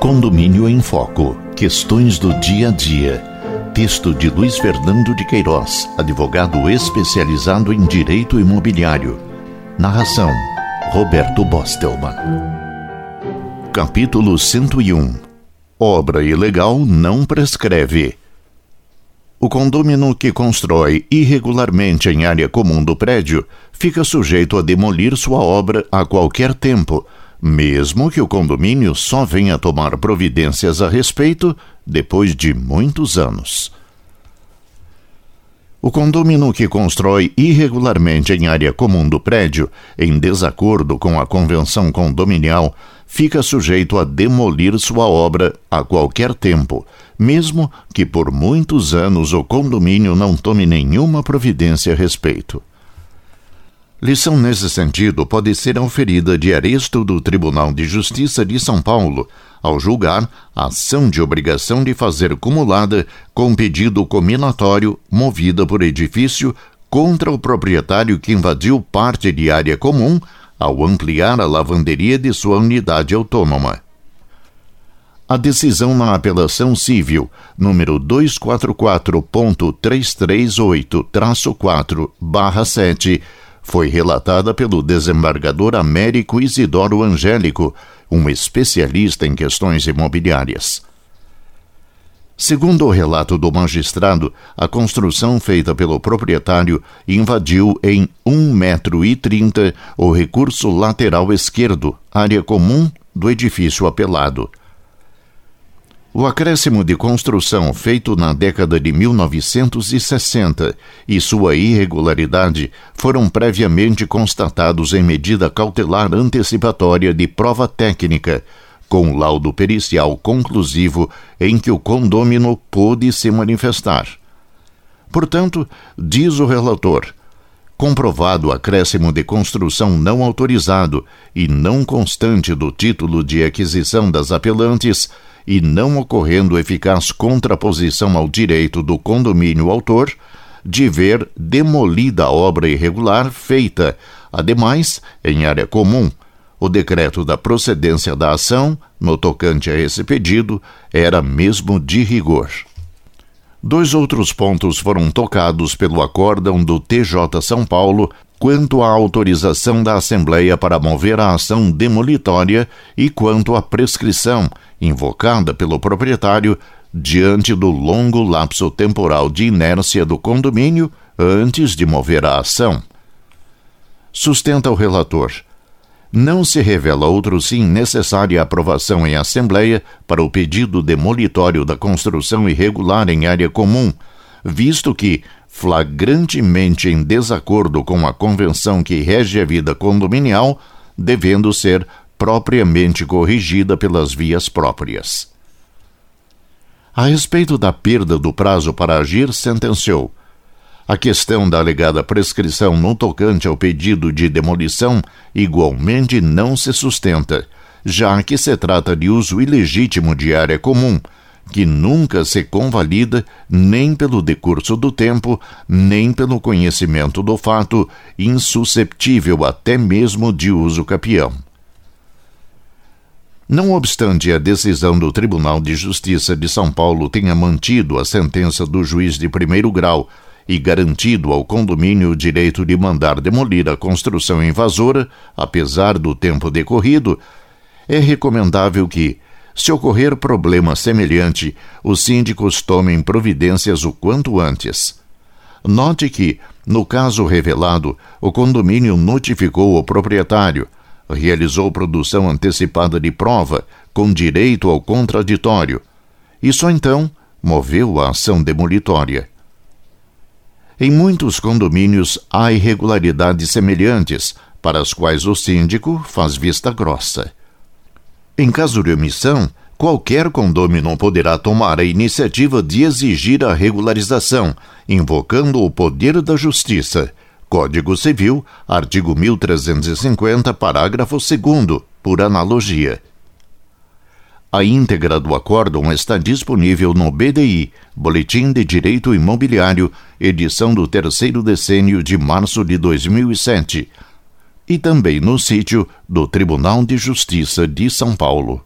Condomínio em Foco. Questões do dia a dia. Texto de Luiz Fernando de Queiroz, advogado especializado em direito imobiliário. Narração: Roberto Bostelman. Capítulo 101. Obra ilegal não prescreve. O condômino que constrói irregularmente em área comum do prédio fica sujeito a demolir sua obra a qualquer tempo, mesmo que o condomínio só venha tomar providências a respeito depois de muitos anos. O condômino que constrói irregularmente em área comum do prédio, em desacordo com a convenção condominial, fica sujeito a demolir sua obra a qualquer tempo, mesmo que por muitos anos o condomínio não tome nenhuma providência a respeito. Lição nesse sentido pode ser oferida de aresto do Tribunal de Justiça de São Paulo, ao julgar a ação de obrigação de fazer cumulada com pedido combinatório movida por edifício contra o proprietário que invadiu parte de área comum ao ampliar a lavanderia de sua unidade autônoma. A decisão na apelação civil número 244.338-4/7 foi relatada pelo desembargador Américo Isidoro Angélico, um especialista em questões imobiliárias. Segundo o relato do magistrado, a construção feita pelo proprietário invadiu em 1,30 metro o recurso lateral esquerdo, área comum do edifício apelado. O acréscimo de construção feito na década de 1960 e sua irregularidade foram previamente constatados em medida cautelar antecipatória de prova técnica, com laudo pericial conclusivo em que o condômino pôde se manifestar. Portanto, diz o relator, comprovado acréscimo de construção não autorizado e não constante do título de aquisição das apelantes, e não ocorrendo eficaz contraposição ao direito do condomínio autor de ver demolida a obra irregular feita, ademais, em área comum. O decreto da procedência da ação, no tocante a esse pedido, era mesmo de rigor. Dois outros pontos foram tocados pelo acórdão do TJ São Paulo quanto à autorização da Assembleia para mover a ação demolitória e quanto à prescrição invocada pelo proprietário diante do longo lapso temporal de inércia do condomínio antes de mover a ação. Sustenta o relator. Não se revela outro sim necessária aprovação em Assembleia para o pedido demolitório da construção irregular em área comum, visto que, flagrantemente em desacordo com a convenção que rege a vida condominial, devendo ser propriamente corrigida pelas vias próprias. A respeito da perda do prazo para agir, sentenciou. A questão da alegada prescrição no tocante ao pedido de demolição igualmente não se sustenta, já que se trata de uso ilegítimo de área comum, que nunca se convalida nem pelo decurso do tempo, nem pelo conhecimento do fato, insusceptível até mesmo de uso capião. Não obstante a decisão do Tribunal de Justiça de São Paulo tenha mantido a sentença do juiz de primeiro grau e garantido ao condomínio o direito de mandar demolir a construção invasora, apesar do tempo decorrido, é recomendável que, se ocorrer problema semelhante, os síndicos tomem providências o quanto antes. Note que, no caso revelado, o condomínio notificou o proprietário realizou produção antecipada de prova, com direito ao contraditório, e só então moveu a ação demolitória. Em muitos condomínios há irregularidades semelhantes, para as quais o síndico faz vista grossa. Em caso de omissão, qualquer condômino poderá tomar a iniciativa de exigir a regularização, invocando o poder da justiça Código Civil, artigo 1350, parágrafo 2, por analogia. A íntegra do acórdão está disponível no BDI, Boletim de Direito Imobiliário, edição do terceiro decênio de março de 2007. e também no sítio do Tribunal de Justiça de São Paulo.